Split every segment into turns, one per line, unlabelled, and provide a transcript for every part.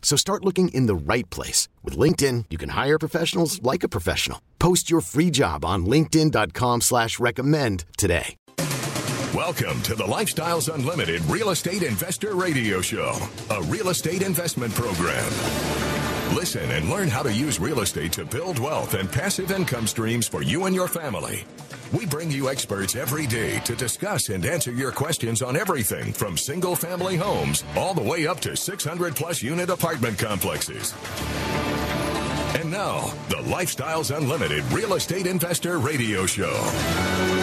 So start looking in the right place. With LinkedIn, you can hire professionals like a professional. Post your free job on linkedin.com slash recommend today.
Welcome to the Lifestyles Unlimited Real Estate Investor Radio Show, a real estate investment program. Listen and learn how to use real estate to build wealth and passive income streams for you and your family. We bring you experts every day to discuss and answer your questions on everything from single family homes all the way up to 600 plus unit apartment complexes. And now, the Lifestyles Unlimited Real Estate Investor Radio Show.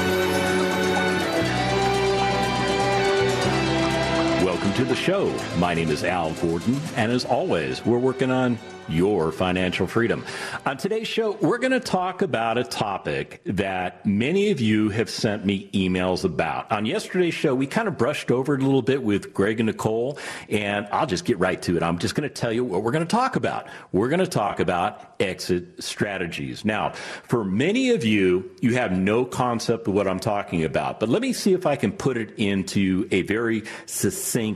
Welcome to the show. My name is Al Gordon, and as always, we're working on your financial freedom. On today's show, we're going to talk about a topic that many of you have sent me emails about. On yesterday's show, we kind of brushed over it a little bit with Greg and Nicole, and I'll just get right to it. I'm just going to tell you what we're going to talk about. We're going to talk about exit strategies. Now, for many of you, you have no concept of what I'm talking about, but let me see if I can put it into a very succinct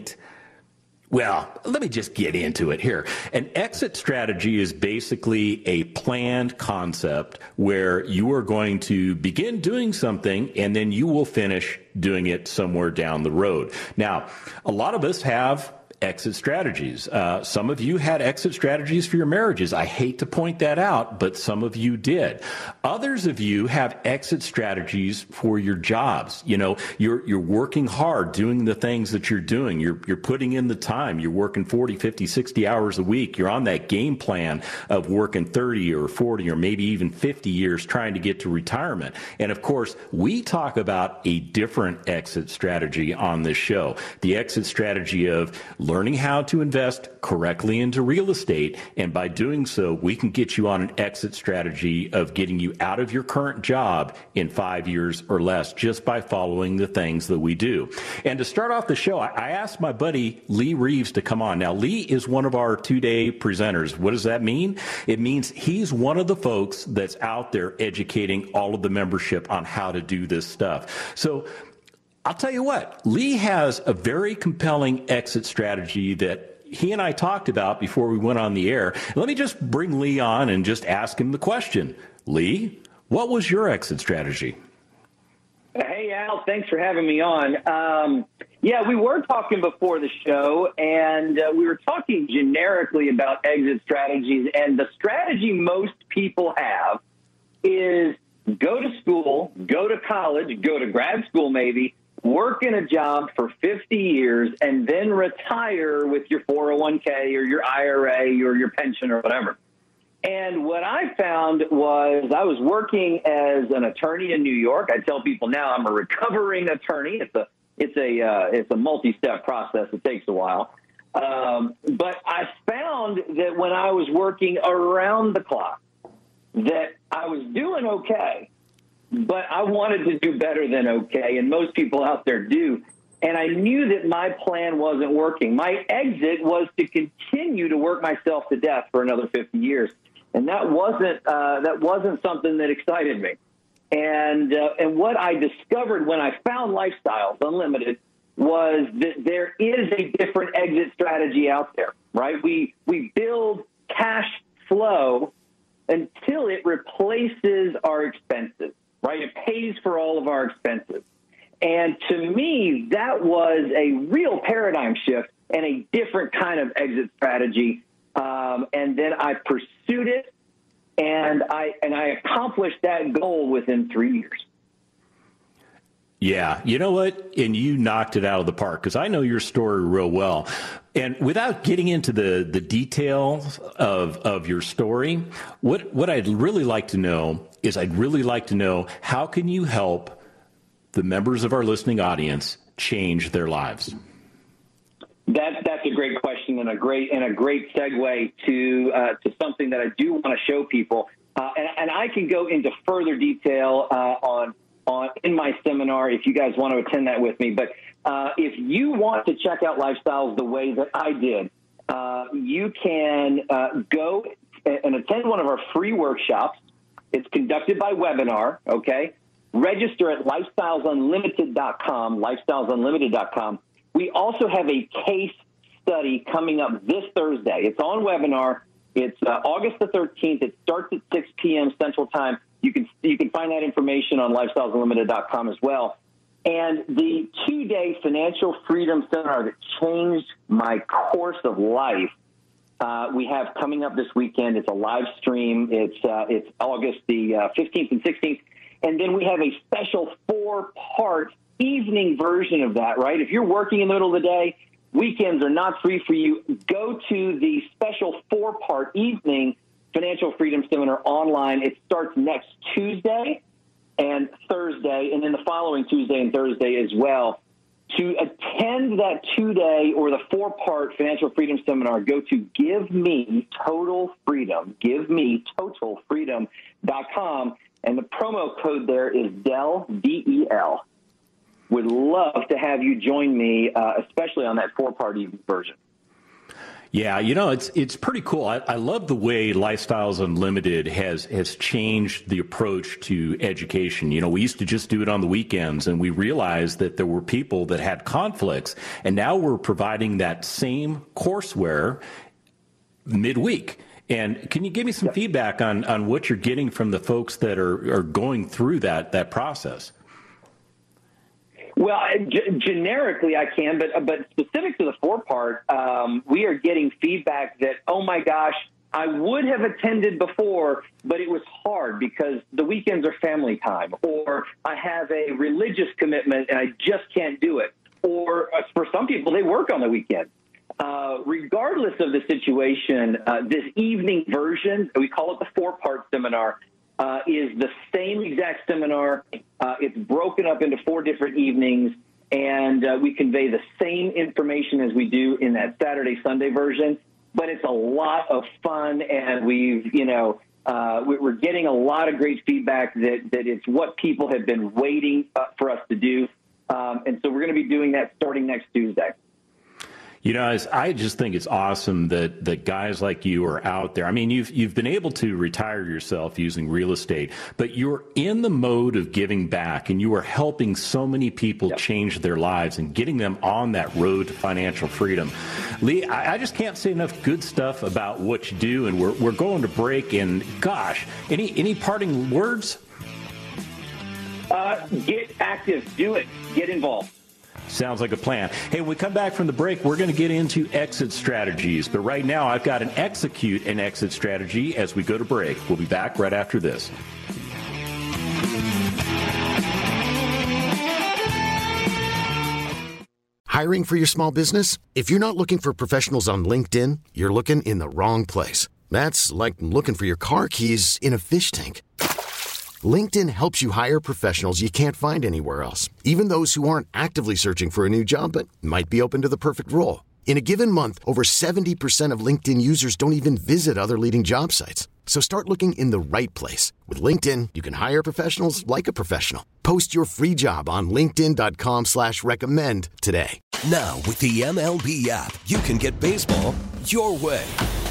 well, let me just get into it here. An exit strategy is basically a planned concept where you are going to begin doing something and then you will finish doing it somewhere down the road. Now, a lot of us have exit strategies. Uh, some of you had exit strategies for your marriages. I hate to point that out, but some of you did. Others of you have exit strategies for your jobs. You know, you're, you're working hard doing the things that you're doing. You're, you're putting in the time. You're working 40, 50, 60 hours a week. You're on that game plan of working 30 or 40 or maybe even 50 years trying to get to retirement. And of course, we talk about a different exit strategy on this show. The exit strategy of learning how to invest correctly into real estate. And by doing so, we can get you on an exit strategy of getting you out of your current job in five years or less just by following the things that we do. And to start off the show, I asked my buddy Lee Reeves to come on. Now, Lee is one of our two day presenters. What does that mean? It means he's one of the folks that's out there educating all of the membership on how to do this stuff. So I'll tell you what, Lee has a very compelling exit strategy that he and I talked about before we went on the air. Let me just bring Lee on and just ask him the question. Lee, what was your exit strategy?
Hey, Al, thanks for having me on. Um, yeah, we were talking before the show, and uh, we were talking generically about exit strategies. And the strategy most people have is go to school, go to college, go to grad school maybe, work in a job for 50 years and then retire with your 401k or your IRA or your pension or whatever. And what I found was I was working as an attorney in New York. I tell people now I'm a recovering attorney. It's a it's a uh, it's a multi-step process. It takes a while. Um, but I found that when I was working around the clock, that I was doing okay but I wanted to do better than okay, and most people out there do. And I knew that my plan wasn't working. My exit was to continue to work myself to death for another 50 years, and that wasn't uh, that wasn't something that excited me. And uh, and what I discovered when I found Lifestyles Unlimited was that there is a different exit strategy out there. Right? We we build cash flow until it replaces our expenses right? It pays for all of our expenses. And to me, that was a real paradigm shift and a different kind of exit strategy. Um, and then I pursued it, and I and I accomplished that goal within three years.
Yeah, you know what? And you knocked it out of the park because I know your story real well. And without getting into the, the details of, of your story, what, what I'd really like to know is I'd really like to know how can you help the members of our listening audience change their lives?
That, that's a great question and a great and a great segue to uh, to something that I do want to show people, uh, and, and, I can go into further detail uh, on on in my seminar if you guys want to attend that with me. But uh, if you want to check out lifestyles the way that I did, uh, you can uh, go and attend one of our free workshops. It's conducted by webinar. Okay, register at lifestylesunlimited.com. Lifestylesunlimited.com. We also have a case study coming up this Thursday. It's on webinar. It's uh, August the 13th. It starts at 6 p.m. Central Time. You can you can find that information on lifestylesunlimited.com as well. And the two-day financial freedom seminar that changed my course of life, uh, we have coming up this weekend. It's a live stream. It's uh, it's August the uh, 15th and 16th, and then we have a special four-part evening version of that. Right? If you're working in the middle of the day, weekends are not free for you. Go to the special four-part evening Financial Freedom Seminar online. It starts next Tuesday and Thursday, and then the following Tuesday and Thursday as well. To attend that two day or the four part financial freedom seminar, go to give me total freedom, give me total freedom.com. And the promo code there is DEL, D E L. Would love to have you join me, uh, especially on that four part version.
Yeah, you know, it's it's pretty cool. I, I, love the way Lifestyles Unlimited has has changed the approach to education. You know, we used to just do it on the weekends, and we realized that there were people that had conflicts, and now we're providing that same courseware midweek. And can you give me some feedback on on what you're getting from the folks that are are going through that that process?
Well, g- generically, I can, but but specific to the four part, um, we are getting feedback that oh my gosh, I would have attended before, but it was hard because the weekends are family time, or I have a religious commitment and I just can't do it, or uh, for some people they work on the weekend. Uh, regardless of the situation, uh, this evening version, we call it the four part seminar, uh, is the same exact seminar. Uh, it's broken up into four different evenings, and uh, we convey the same information as we do in that Saturday Sunday version. But it's a lot of fun, and we've you know uh, we're getting a lot of great feedback that that it's what people have been waiting uh, for us to do, um, and so we're going to be doing that starting next Tuesday.
You know, I just think it's awesome that that guys like you are out there. I mean, you've you've been able to retire yourself using real estate, but you're in the mode of giving back, and you are helping so many people yep. change their lives and getting them on that road to financial freedom. Lee, I, I, just can't say enough good stuff about what you do, and we're we're going to break. And gosh, any any parting words?
Uh, get active, do it, get involved.
Sounds like a plan. Hey, when we come back from the break, we're going to get into exit strategies. But right now, I've got an execute an exit strategy as we go to break. We'll be back right after this.
Hiring for your small business? If you're not looking for professionals on LinkedIn, you're looking in the wrong place. That's like looking for your car keys in a fish tank. LinkedIn helps you hire professionals you can't find anywhere else, even those who aren't actively searching for a new job but might be open to the perfect role. In a given month, over 70% of LinkedIn users don't even visit other leading job sites. So start looking in the right place. With LinkedIn, you can hire professionals like a professional. Post your free job on linkedin.com slash recommend today.
Now, with the MLB app, you can get baseball your way.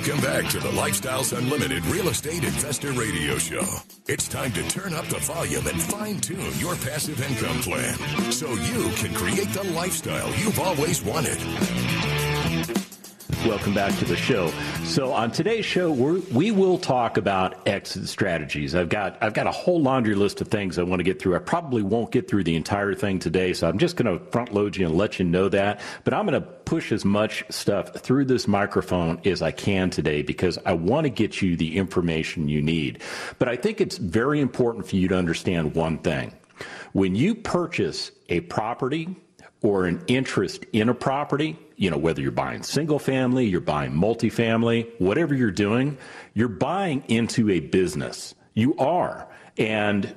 Welcome back to the Lifestyles Unlimited Real Estate Investor Radio Show. It's time to turn up the volume and fine tune your passive income plan so you can create the lifestyle you've always wanted.
Welcome back to the show. So on today's show, we will talk about exit strategies. I've got I've got a whole laundry list of things I want to get through. I probably won't get through the entire thing today, so I'm just going to front load you and let you know that. But I'm going to push as much stuff through this microphone as I can today because I want to get you the information you need. But I think it's very important for you to understand one thing. When you purchase a property or an interest in a property, you know, whether you're buying single family, you're buying multifamily, whatever you're doing, you're buying into a business. You are. And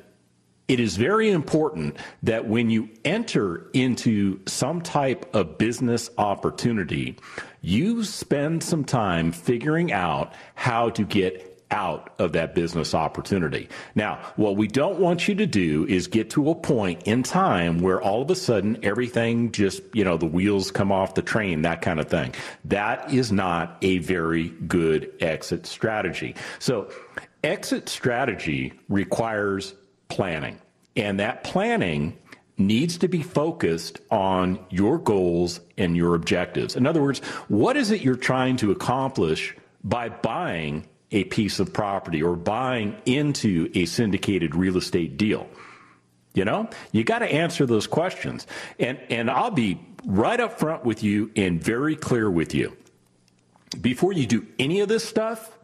it is very important that when you enter into some type of business opportunity, you spend some time figuring out how to get out of that business opportunity. Now, what we don't want you to do is get to a point in time where all of a sudden everything just, you know, the wheels come off the train, that kind of thing. That is not a very good exit strategy. So, exit strategy requires planning, and that planning needs to be focused on your goals and your objectives. In other words, what is it you're trying to accomplish by buying a piece of property or buying into a syndicated real estate deal? You know, you got to answer those questions. And, and I'll be right up front with you and very clear with you. Before you do any of this stuff,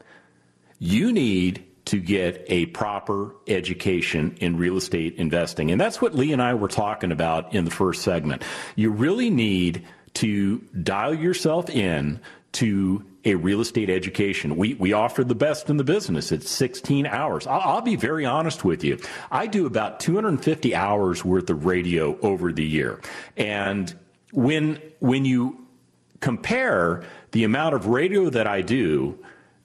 you need to get a proper education in real estate investing. And that's what Lee and I were talking about in the first segment. You really need to dial yourself in to a real estate education. We, we offer the best in the business. It's 16 hours. I'll, I'll, be very honest with you. I do about 250 hours worth of radio over the year. And when, when you compare the amount of radio that I do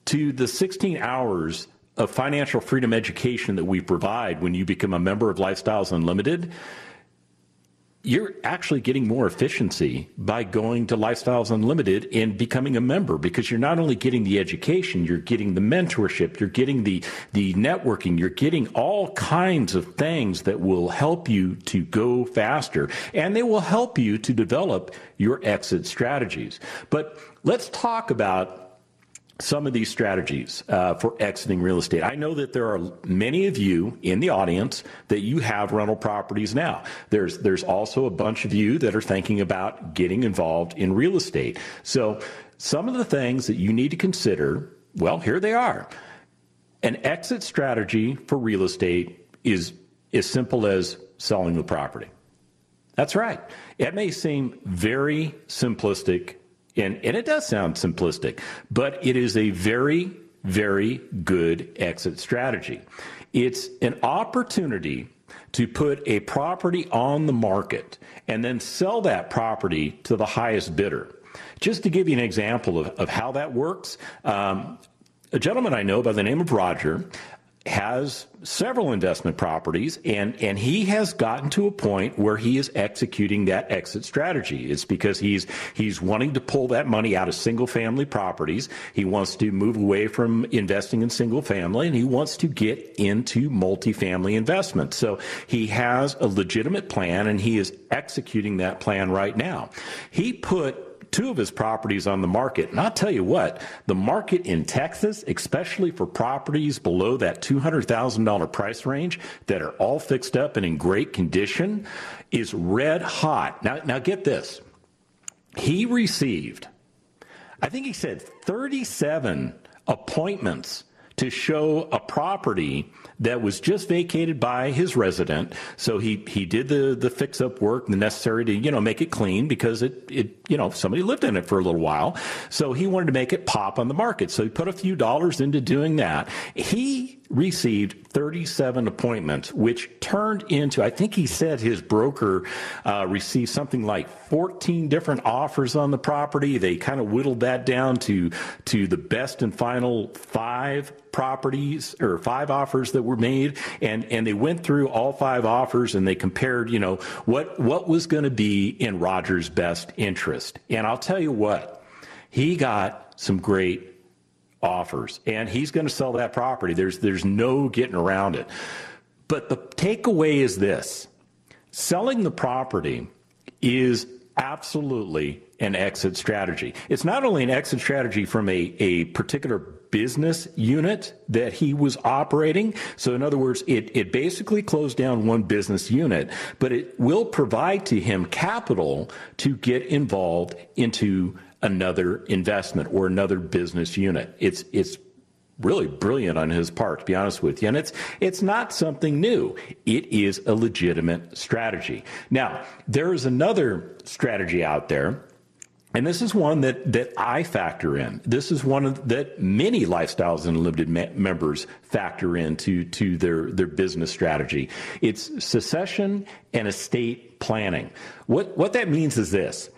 to the 16 hours of financial freedom education that we provide when you become a member of Lifestyles Unlimited, you're actually getting more efficiency by going to Lifestyles Unlimited and becoming a member because you're not only getting the education, you're getting the mentorship, you're getting the, the networking, you're getting all kinds of things that will help you to go faster and they will help you to develop your exit strategies. But let's talk about some of these strategies uh, for exiting real estate. I know that there are many of you in the audience that you have rental properties now. There's there's also a bunch of you that are thinking about getting involved in real estate. So some of the things that you need to consider, well, here they are. An exit strategy for real estate is as simple as selling the property. That's right. It may seem very simplistic and, and it does sound simplistic, but it is a very, very good exit strategy. It's an opportunity to put a property on the market and then sell that property to the highest bidder. Just to give you an example of, of how that works, um, a gentleman I know by the name of Roger has several investment properties and and he has gotten to a point where he is executing that exit strategy. It's because he's he's wanting to pull that money out of single family properties. He wants to move away from investing in single family and he wants to get into multifamily investment. So he has a legitimate plan and he is executing that plan right now. He put two of his properties on the market. And I'll tell you what, the market in Texas, especially for properties below that $200,000 price range that are all fixed up and in great condition, is red hot. Now, now get this. He received, I think he said 37 appointments to show a property that was just vacated by his resident. So he, he did the, the fix up work, necessary to, you know, make it clean because it, it, you know, somebody lived in it for a little while. So he wanted to make it pop on the market. So he put a few dollars into doing that. He received 37 appointments, which turned into, I think he said his broker uh, received something like 14 different offers on the property. They kind of whittled that down to, to the best and final five properties or five offers that were made. And, and they went through all five offers and they compared, you know, what, what was going to be in Roger's best interest. And I'll tell you what, he got some great offers, and he's going to sell that property. There's there's no getting around it. But the takeaway is this: selling the property is absolutely an exit strategy. It's not only an exit strategy from a, a particular business unit that he was operating. So, in other words, it, it basically closed down one business unit, but it will provide to him capital to get involved into another investment or another business unit. It's, it's really brilliant on his part, to be honest with you. And it's it's not something new. It is a legitimate strategy. Now, there is another strategy out there. And this is one that, that I factor in. This is one of, that many Lifestyles Unlimited me- members factor into to their, their business strategy. It's succession and estate planning. What, what that means is this.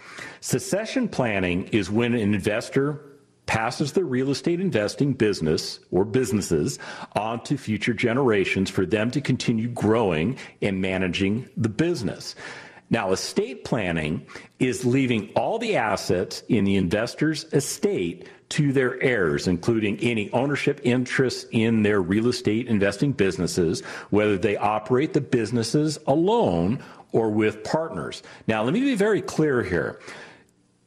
succession planning is when an investor passes the real estate investing business or businesses on to future generations for them to continue growing and managing the business. Now, estate planning is leaving all the assets in the investor's estate to their heirs, including any ownership interests in their real estate investing businesses, whether they operate the businesses alone or with partners. Now, let me be very clear here.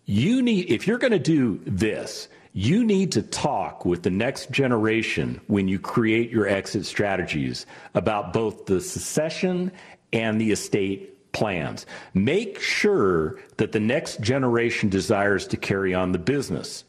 You need, if you're going to do this, you need to talk with the next generation when you create your exit strategies about both the succession and the estate plans. Make sure that the next generation desires to carry on the business.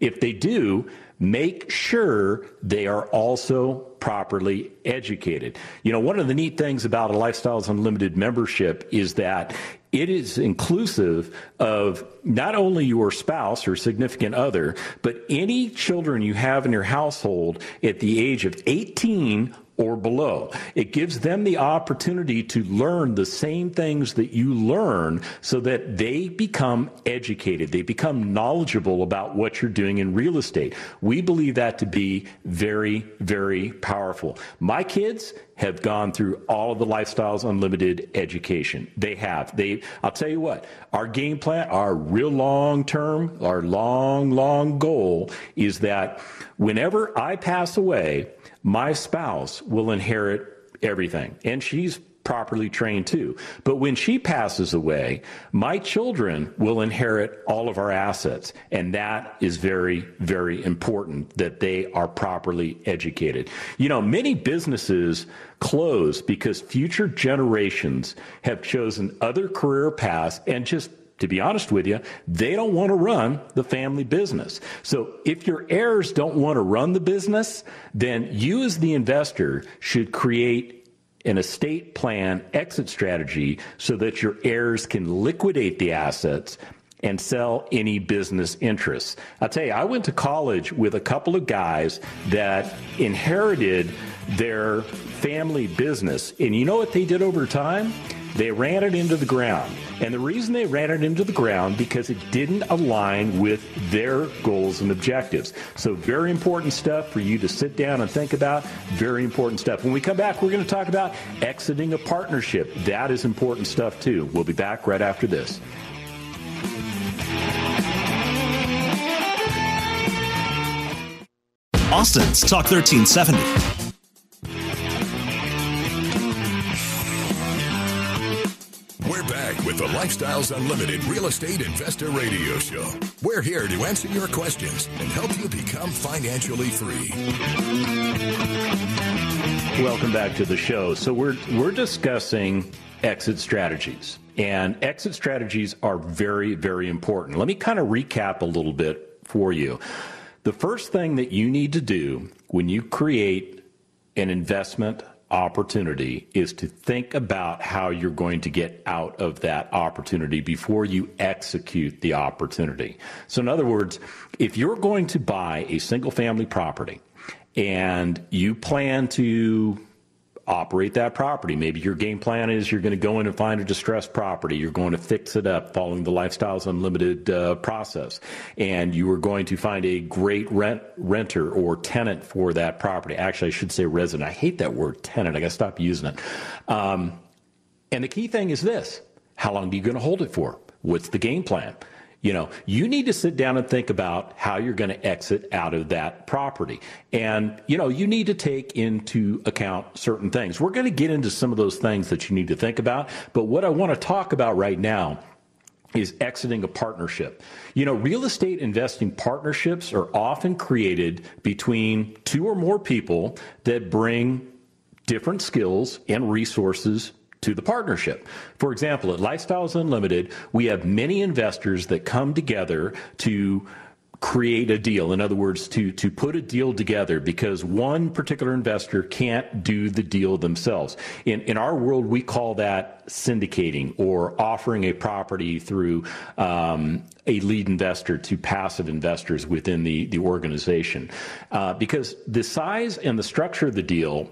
If they do, make sure they are also properly educated. You know, one of the neat things about a Lifestyles Unlimited membership is that it is inclusive of not only your spouse or significant other, but any children you have in your household at the age of 18 or below. It gives them the opportunity to learn the same things that you learn so that they become educated. They become knowledgeable about what you're doing in real estate. We believe that to be very, very powerful. My kids have gone through all of the Lifestyles Unlimited education. They have. They, I'll tell you what, our game plan, our real long term, our long, long goal is that whenever I pass away, my spouse will inherit everything. And she's properly trained too. But when she passes away, my children will inherit all of our assets. And that is very, very important that they are properly educated. You know, many businesses close because future generations have chosen other career paths and just to be honest with you, they don't want to run the family business. So if your heirs don't want to run the business, then you as the investor should create an estate plan exit strategy so that your heirs can liquidate the assets and sell any business interests. I'll tell you, I went to college with a couple of guys that inherited their family business. And you know what they did over time? They ran it into the ground. And the reason they ran it into the ground because it didn't align with their goals and objectives. So very important stuff for you to sit down and think about. Very important stuff. When we come back, we're going to talk about exiting a partnership. That is important stuff too. We'll be back right after this.
Austin's Talk 1370.
With the Lifestyles Unlimited Real Estate Investor Radio Show. We're here to answer your questions and help you become financially free.
Welcome back to the show. So we're we're discussing exit strategies. And exit strategies are very very important. Let me kind of recap a little bit for you. The first thing that you need to do when you create an investment opportunity is to think about how you're going to get out of that opportunity before you execute the opportunity. So, in other words, if you're going to buy a single family property and you plan to operate that property. Maybe your game plan is you're going to go in and find a distressed property. You're going to fix it up following the Lifestyles Unlimited uh, process. And you are going to find a great rent renter or tenant for that property. Actually, I should say resident. I hate that word tenant. I got to stop using it. Um, and the key thing is this how long are you going to hold it for? What's the game plan? You know, you need to sit down and think about how you're going to exit out of that property. And, you know, you need to take into account certain things. We're going to get into some of those things that you need to think about. But what I want to talk about right now is exiting a partnership. You know, real estate investing partnerships are often created between two or more people that bring different skills and resources to the partnership. For example, at Lifestyles Unlimited, we have many investors that come together to create a deal. In other words, to, to put a deal together because one particular investor can't do the deal themselves. In, in our world, we call that syndicating or offering a property through um, a lead investor to passive investors within the, the organization. Uh, because the size and the structure of the deal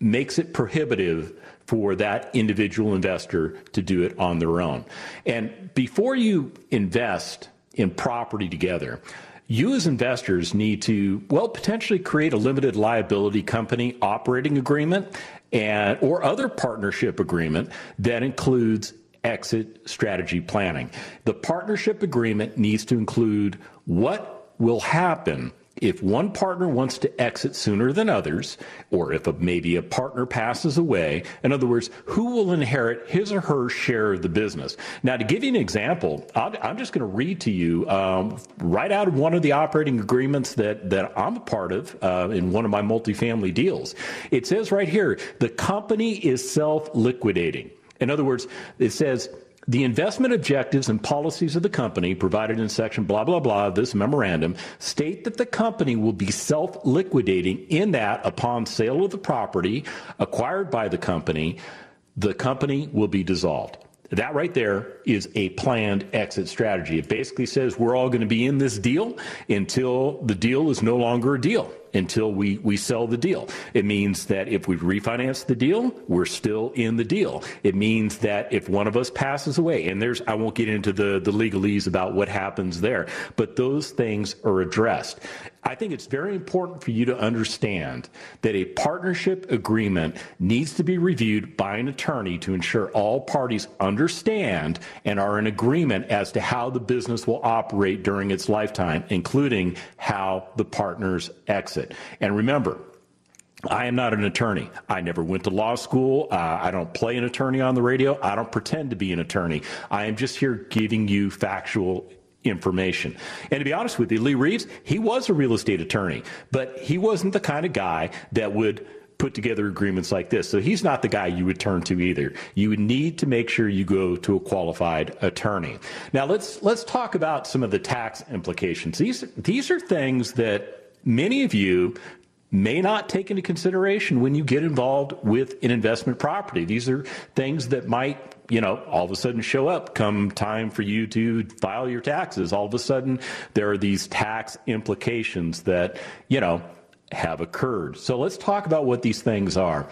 makes it prohibitive for that individual investor to do it on their own. And before you invest in property together, you as investors need to, well, potentially create a limited liability company operating agreement and or other partnership agreement that includes exit strategy planning. The partnership agreement needs to include what will happen if one partner wants to exit sooner than others, or if a, maybe a partner passes away, in other words, who will inherit his or her share of the business? Now, to give you an example, i am just going to read to you um, right out of one of the operating agreements that, that I'm a part of uh, in one of my multifamily deals. It says right here the company is self liquidating. In other words, it says the investment objectives and policies of the company provided in section blah, blah, blah of this memorandum state that the company will be self liquidating in that upon sale of the property acquired by the company, the company will be dissolved. That right there is a planned exit strategy. It basically says we're all going to be in this deal until the deal is no longer a deal until we, we sell the deal. It means that if we refinance the deal, we're still in the deal. It means that if one of us passes away, and there's, I won't get into the, the legalese about what happens there, but those things are addressed. I think it's very important for you to understand that a partnership agreement needs to be reviewed by an attorney to ensure all parties understand and are in agreement as to how the business will operate during its lifetime, including how the partners exit. And remember, I am not an attorney. I never went to law school. Uh, I don't play an attorney on the radio. I don't pretend to be an attorney. I am just here giving you factual information. And to be honest with you, Lee Reeves, he was a real estate attorney, but he wasn't the kind of guy that would put together agreements like this. So he's not the guy you would turn to either. You would need to make sure you go to a qualified attorney. Now let's let's talk about some of the tax implications. These these are things that many of you may not take into consideration when you get involved with an investment property. These are things that might, you know, all of a sudden show up come time for you to file your taxes. All of a sudden, there are these tax implications that, you know, have occurred. So let's talk about what these things are.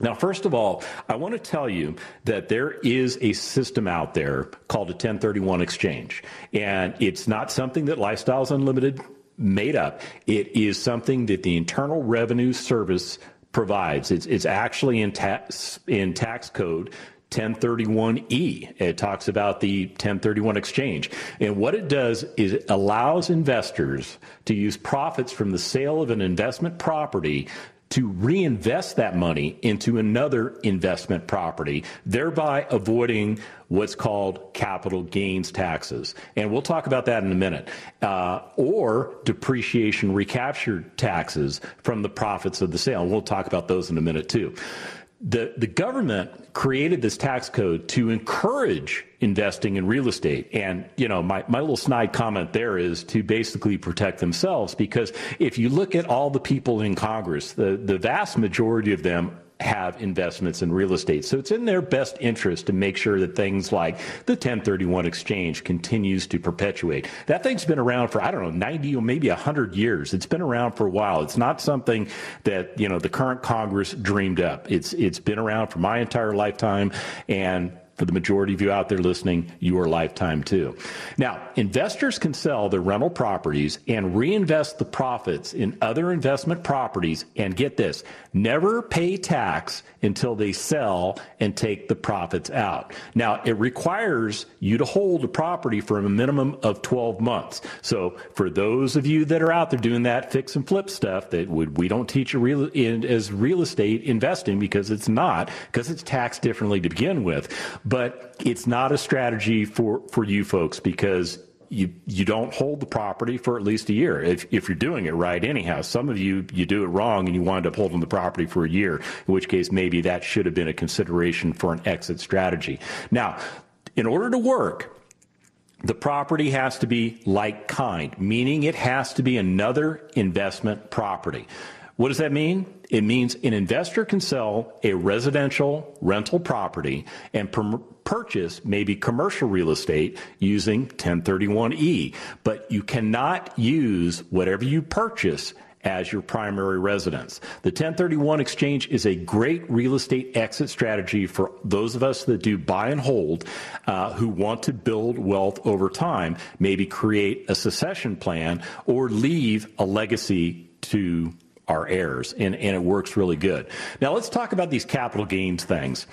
Now, first of all, I want to tell you that there is a system out there called a 1031 exchange. And it's not something that Lifestyles Unlimited made up. It is something that the Internal Revenue Service provides. It's, it's actually in tax, in tax code 1031E. It talks about the 1031 exchange. And what it does is it allows investors to use profits from the sale of an investment property to reinvest that money into another investment property, thereby avoiding what's called capital gains taxes. And we'll talk about that in a minute. Uh, or depreciation recapture taxes from the profits of the sale. And we'll talk about those in a minute too the, the government created this tax code to encourage investing in real estate. And, you know, my, my little snide comment there is to basically protect themselves because if you look at all the people in Congress, the, the vast majority of them have investments in real estate. So it's in their best interest to make sure that things like the 1031 exchange continues to perpetuate. That thing's been around for, I don't know, 90 or maybe 100 years. It's been around for a while. It's not something that, you know, the current Congress dreamed up. It's, it's been around for my entire lifetime. And for the majority of you out there listening, your lifetime too. Now, investors can sell their rental properties and reinvest the profits in other investment properties and get this, never pay tax until they sell and take the profits out. Now, it requires you to hold a property for a minimum of 12 months. So for those of you that are out there doing that fix and flip stuff that we don't teach real, as real estate investing because it's not, because it's taxed differently to begin with but it's not a strategy for, for you folks because you you don't hold the property for at least a year if, if you're doing it right anyhow. Some of you you do it wrong and you wind up holding the property for a year in which case maybe that should have been a consideration for an exit strategy. Now in order to work the property has to be like kind meaning it has to be another investment property what does that mean? It means an investor can sell a residential rental property and purchase maybe commercial real estate using 1031E, but you cannot use whatever you purchase as your primary residence. The 1031 exchange is a great real estate exit strategy for those of us that do buy and hold uh, who want to build wealth over time, maybe create a succession plan or leave a legacy to our heirs, and, and it works really good. Now, let's talk about these capital gains things.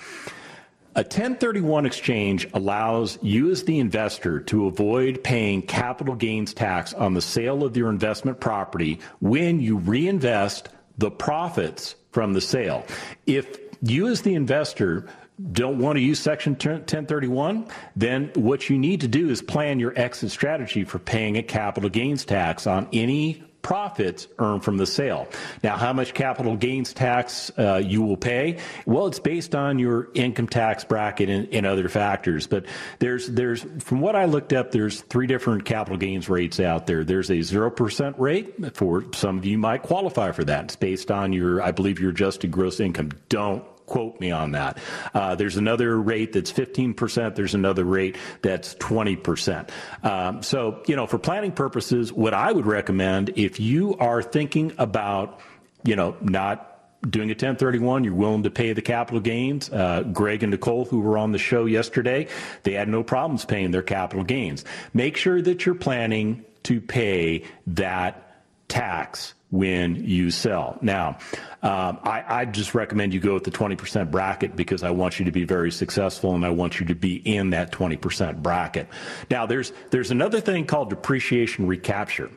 A 1031 exchange allows you as the investor to avoid paying capital gains tax on the sale of your investment property when you reinvest the profits from the sale. If you as the investor don't want to use Section 1031, then what you need to do is plan your exit strategy for paying a capital gains tax on any profits earned from the sale. Now, how much capital gains tax uh, you will pay? Well, it's based on your income tax bracket and, and, other factors. But there's there's from what I looked up, there's three different capital gains rates out there. There's a zero percent rate for some of you might qualify for that. It's based on your, I believe, your adjusted gross income. Don't quote me on that. Uh, there's another rate that's 15%. There's another rate that's 20%. Um, so, you know, for planning purposes, what I would recommend if you are thinking about, you know, not doing a 1031, you're willing to pay the capital gains. Uh, Greg and Nicole, who were on the show yesterday, they had no problems paying their capital gains. Make sure that you're planning to pay that tax when you sell. Now, um, I, I, just recommend you go with the 20% bracket because I want you to be very successful and I want you to be in that 20% bracket. Now, there's there's another thing called depreciation recapture.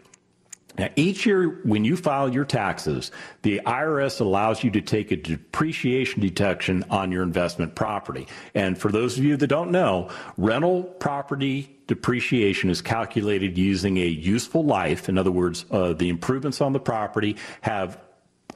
Now, each year when you file your taxes, the IRS allows you to take a depreciation deduction on your investment property. And for those of you that don't know, rental property depreciation is calculated using a useful life. In other words, uh, the improvements on the property have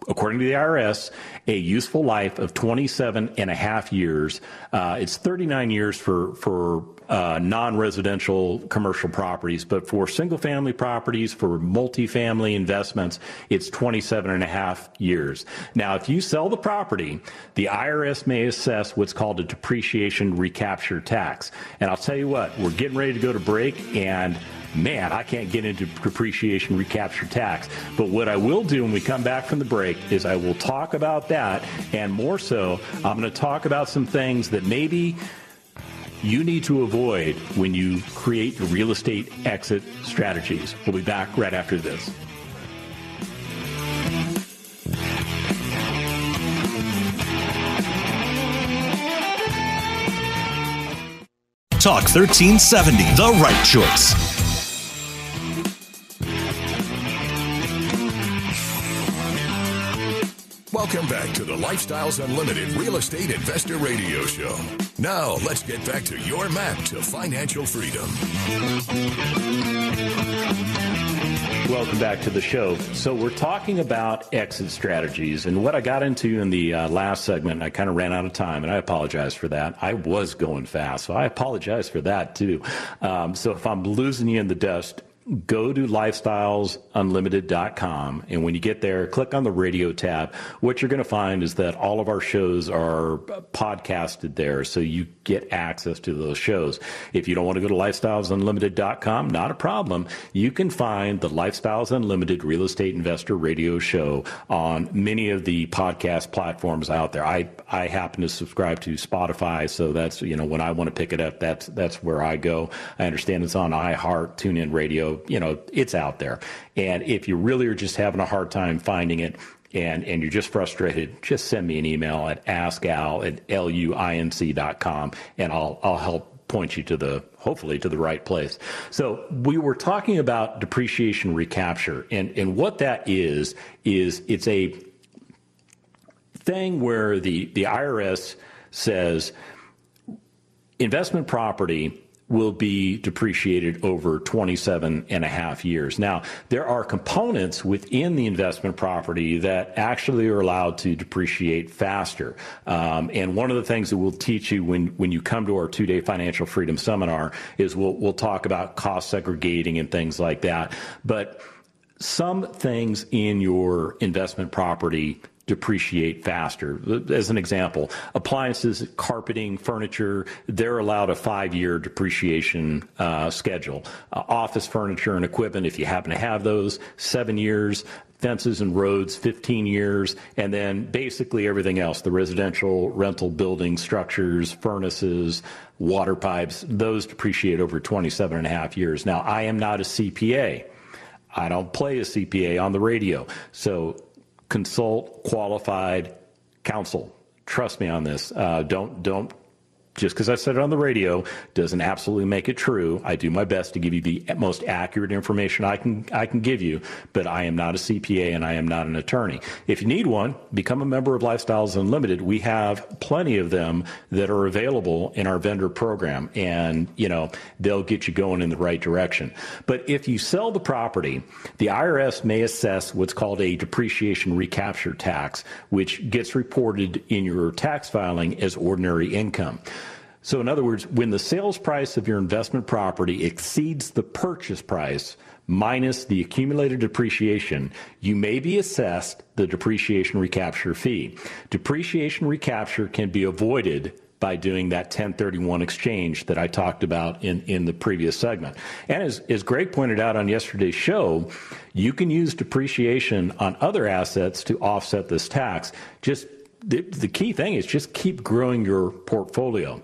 according to the IRS, a useful life of 27 and a half years. Uh, it's 39 years for, for uh, non-residential commercial properties, but for single-family properties, for multifamily investments, it's 27 and a half years. Now, if you sell the property, the IRS may assess what's called a depreciation recapture tax. And I'll tell you what, we're getting ready to go to break, and man, I can't get into depreciation recapture tax. But what I will do when we come back from the break is I will talk about that, and more so, I'm going to talk about some things that maybe you need to avoid when you create real estate exit strategies. We'll be back right after this.
Talk 1370, the right choice.
Welcome back to the Lifestyles Unlimited Real Estate Investor Radio Show. Now, let's get back to your map to financial freedom.
Welcome back to the show. So, we're talking about exit strategies. And what I got into in the uh, last segment, I kind of ran out of time, and I apologize for that. I was going fast, so I apologize for that too. Um, so, if I'm losing you in the dust, go to lifestylesunlimited.com. And when you get there, click on the radio tab. What you're going to find is that all of our shows are podcasted there. So you get access to those shows. If you don't want to go to lifestylesunlimited.com, not a problem. You can find the Lifestyles Unlimited Real Estate Investor Radio Show on many of the podcast platforms out there. I, I happen to subscribe to Spotify. So that's, you know, when I want to pick it up, that's, that's where I go. I understand it's on iHeart, TuneIn Radio you know, it's out there. And if you really are just having a hard time finding it, and, and you're just frustrated, just send me an email at askal at luinc.com and I'll, I'll help point you to the hopefully to the right place. So we were talking about depreciation recapture and, and what that is, is it's a thing where the, the IRS says investment property will be depreciated over 27 and a half years. Now, there are components within the investment property that actually are allowed to depreciate faster. Um, and one of the things that we'll teach you when, when you come to our two day financial freedom seminar is we'll, we'll talk about cost segregating and things like that. But some things in your investment property depreciate faster. As an example, appliances, carpeting, furniture, they're allowed a five year depreciation uh, schedule. Uh, office furniture and equipment, if you happen to have those, seven years. Fences and roads, 15 years, and then basically everything else the residential, rental building structures, furnaces, water pipes, those depreciate over 27 and a half years. Now, I am not a CPA. I don't play a CPA on the radio. So consult qualified counsel. Trust me on this. Uh, don't don't just because I said it on the radio doesn't absolutely make it true. I do my best to give you the most accurate information I can I can give you, but I am not a CPA and I am not an attorney. If you need one, become a member of Lifestyles Unlimited. We have plenty of them that are available in our vendor program, and you know they'll get you going in the right direction. But if you sell the property, the IRS may assess what's called a depreciation recapture tax, which gets reported in your tax filing as ordinary income. So, in other words, when the sales price of your investment property exceeds the purchase price minus the accumulated depreciation, you may be assessed the depreciation recapture fee. Depreciation recapture can be avoided by doing that 1031 exchange that I talked about in, in the previous segment. And as, as Greg pointed out on yesterday's show, you can use depreciation on other assets to offset this tax. Just the, the key thing is just keep growing your portfolio.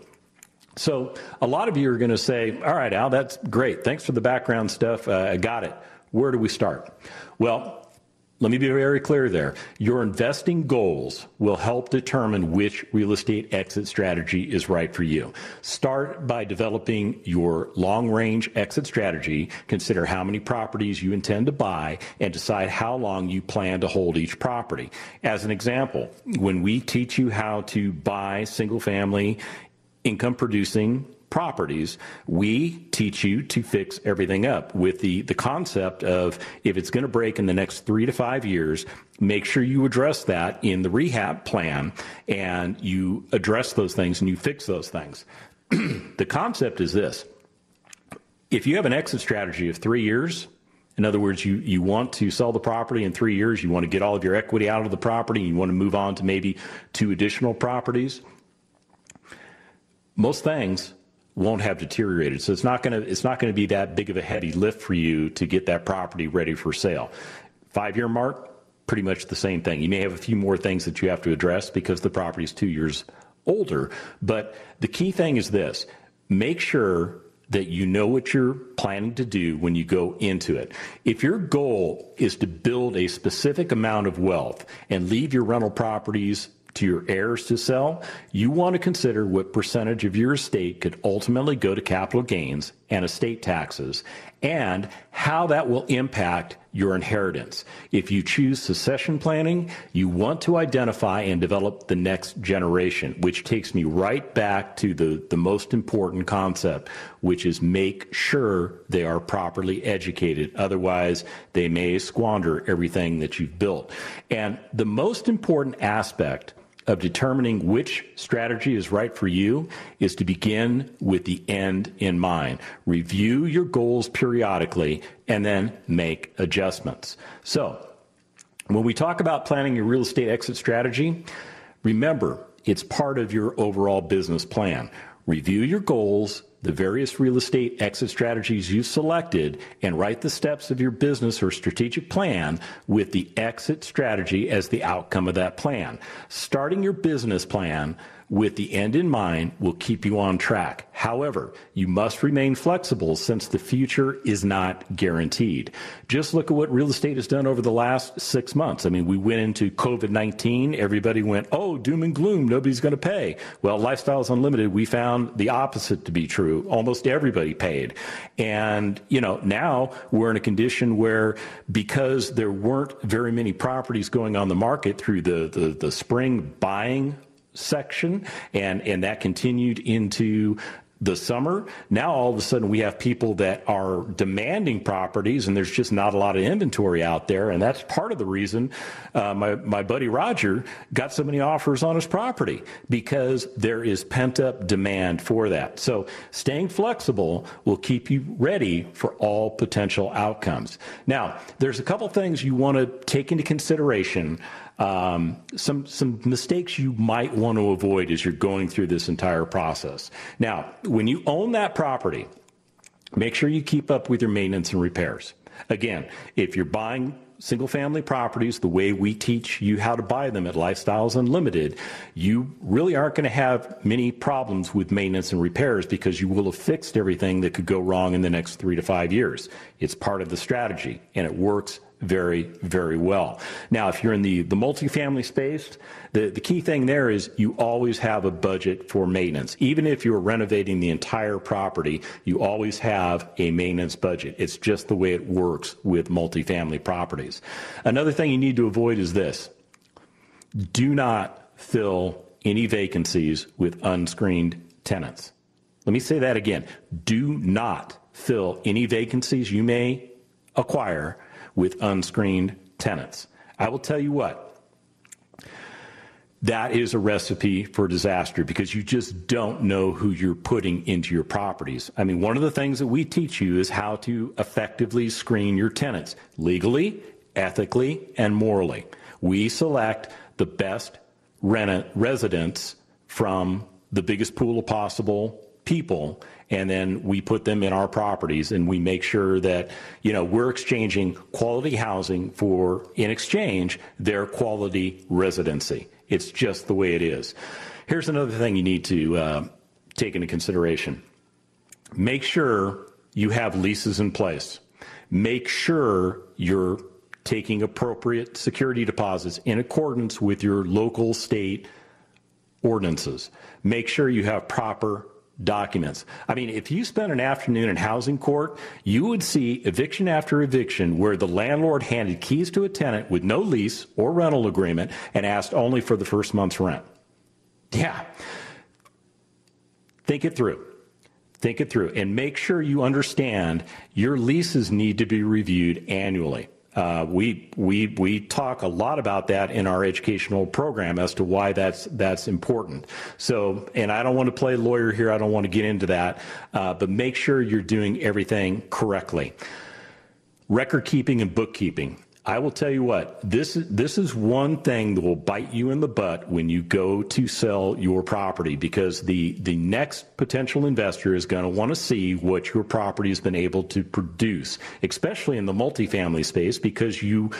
So a lot of you are going to say, all right, Al, that's great. Thanks for the background stuff. Uh, I got it. Where do we start? Well, let me be very clear there. Your investing goals will help determine which real estate exit strategy is right for you. Start by developing your long range exit strategy. Consider how many properties you intend to buy and decide how long you plan to hold each property. As an example, when we teach you how to buy single family income producing properties, we teach you to fix everything up with the, the concept of if it's going to break in the next three to five years, make sure you address that in the rehab plan and you address those things and you fix those things. the concept is this if you have an exit strategy of three years, in other words, you, you want to sell the property in three years, you want to get all of your equity out of the property, you want to move on to maybe two additional properties most things won't have deteriorated. So it's not going to it's not going to be that big of a heavy lift for you to get that property ready for sale. 5-year mark, pretty much the same thing. You may have a few more things that you have to address because the property is 2 years older, but the key thing is this. Make sure that you know what you're planning to do when you go into it. If your goal is to build a specific amount of wealth and leave your rental properties to your heirs to sell, you want to consider what percentage of your estate could ultimately go to capital gains and estate taxes and how that will impact your inheritance. If you choose succession planning, you want to identify and develop the next generation, which takes me right back to the, the most important concept, which is make sure they are properly educated. Otherwise, they may squander everything that you've built. And the most important aspect of determining which strategy is right for you is to begin with the end in mind. Review your goals periodically and then make adjustments. So, when we talk about planning your real estate exit strategy, remember it's part of your overall business plan. Review your goals, the various real estate exit strategies you've selected, and write the steps of your business or strategic plan with the exit strategy as the outcome of that plan. Starting your business plan with the end in mind will keep you on track. However, you must remain flexible since the future is not guaranteed. Just look at what real estate has done over the last six months. I mean, we went into COVID 19, everybody went, oh, doom and gloom, nobody's going to pay. Well, Lifestyles Unlimited, we found the opposite to be true. Almost everybody paid. And, you know, now we're in a condition where because there weren't very many properties going on the market through the, the, the spring buying section, and, and that continued into the summer. Now all of a sudden we have people that are demanding properties, and there's just not a lot of inventory out there, and that's part of the reason uh, my my buddy Roger got so many offers on his property because there is pent up demand for that. So staying flexible will keep you ready for all potential outcomes. Now there's a couple things you want to take into consideration um, some some mistakes you might want to avoid as you're going through this entire process. Now, when you own that property, make sure you keep up with your maintenance and repairs. Again, if you're buying single family properties the way we teach you how to buy them at Lifestyles Unlimited, you really aren't going to have many problems with maintenance and repairs because you will have fixed everything that could go wrong in the next three to five years. It's part of the strategy and it works very, very well. Now, if you're in the, the multifamily space, the, the key thing there is you always have a budget for maintenance. Even if you're renovating the entire property, you always have a maintenance budget. It's just the way it works with multifamily properties. Another thing you need to avoid is this. Do not fill any vacancies with unscreened tenants. Let me say that again. Do not fill any vacancies you may acquire with unscreened tenants. I will tell you what, that is a recipe for disaster because you just don't know who you're putting into your properties. I mean, one of the things that we teach you is how to effectively screen your tenants legally, ethically, and morally. We select the best residents from the biggest pool of possible people and then we put them in our properties and we make sure that you know we're exchanging quality housing for in exchange their quality residency. It's just the way it is. Here's another thing you need to uh, take into consideration. Make sure you have leases in place. Make sure you're taking appropriate security deposits in accordance with your local state ordinances. Make sure you have proper documents. I mean, if you spent an afternoon in housing court, you would see eviction after eviction where the landlord handed keys to a tenant with no lease or rental agreement and asked only for the first month's rent. Yeah. Think it through. Think it through and make sure you understand your leases need to be reviewed annually. Uh, we we we talk a lot about that in our educational program as to why that's that's important. So, and I don't want to play lawyer here. I don't want to get into that, uh, but make sure you're doing everything correctly. Record keeping and bookkeeping. I will tell you what, this, this is one thing that will bite you in the butt when you go to sell your property because the, the next potential investor is going to want to see what your property has been able to produce, especially in the multifamily space because you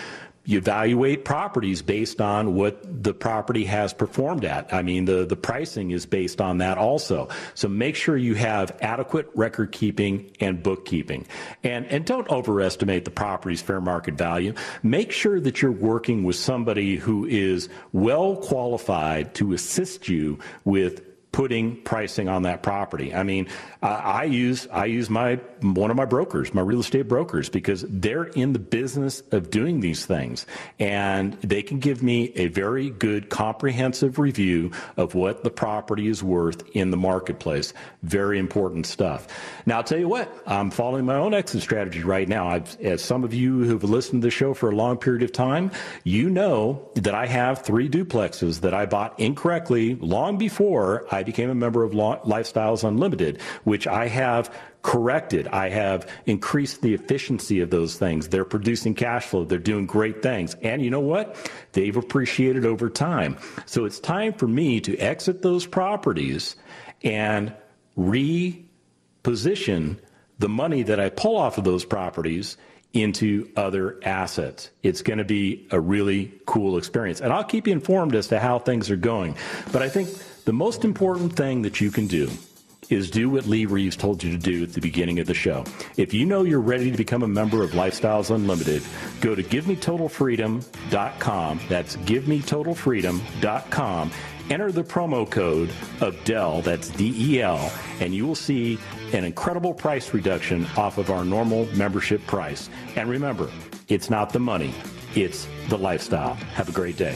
you evaluate properties based on what the property has performed at. I mean, the, the pricing is based on that also. So make sure you have adequate record keeping and bookkeeping. And, and don't overestimate the property's fair market value. Make sure that you're working with somebody who is well qualified to assist you with putting pricing on that property. I mean, uh, I use I use my one of my brokers, my real estate brokers, because they're in the business of doing these things, and they can give me a very good comprehensive review of what the property is worth in the marketplace. Very important stuff. Now, I'll tell you what, I'm following my own exit strategy right now. I've, as some of you who've listened to the show for a long period of time, you know that I have three duplexes that I bought incorrectly long before I became a member of Lifestyles Unlimited, which I have corrected. I have increased the efficiency of those things. They're producing cash flow. They're doing great things. And you know what? They've appreciated over time. So it's time for me to exit those properties and reposition the money that I pull off of those properties into other assets. It's going to be a really cool experience. And I'll keep you informed as to how things are going. But I think the most important thing that you can do is do what Lee Reeves told you to do at the beginning of the show. If you know you're ready to become a member of Lifestyles Unlimited, go to givemetotalfreedom.com. That's givemetotalfreedom.com. Enter the promo code of Del, that's D E L, and you will see an incredible price reduction off of our normal membership price. And remember, it's not the money, it's the lifestyle. Have a great day.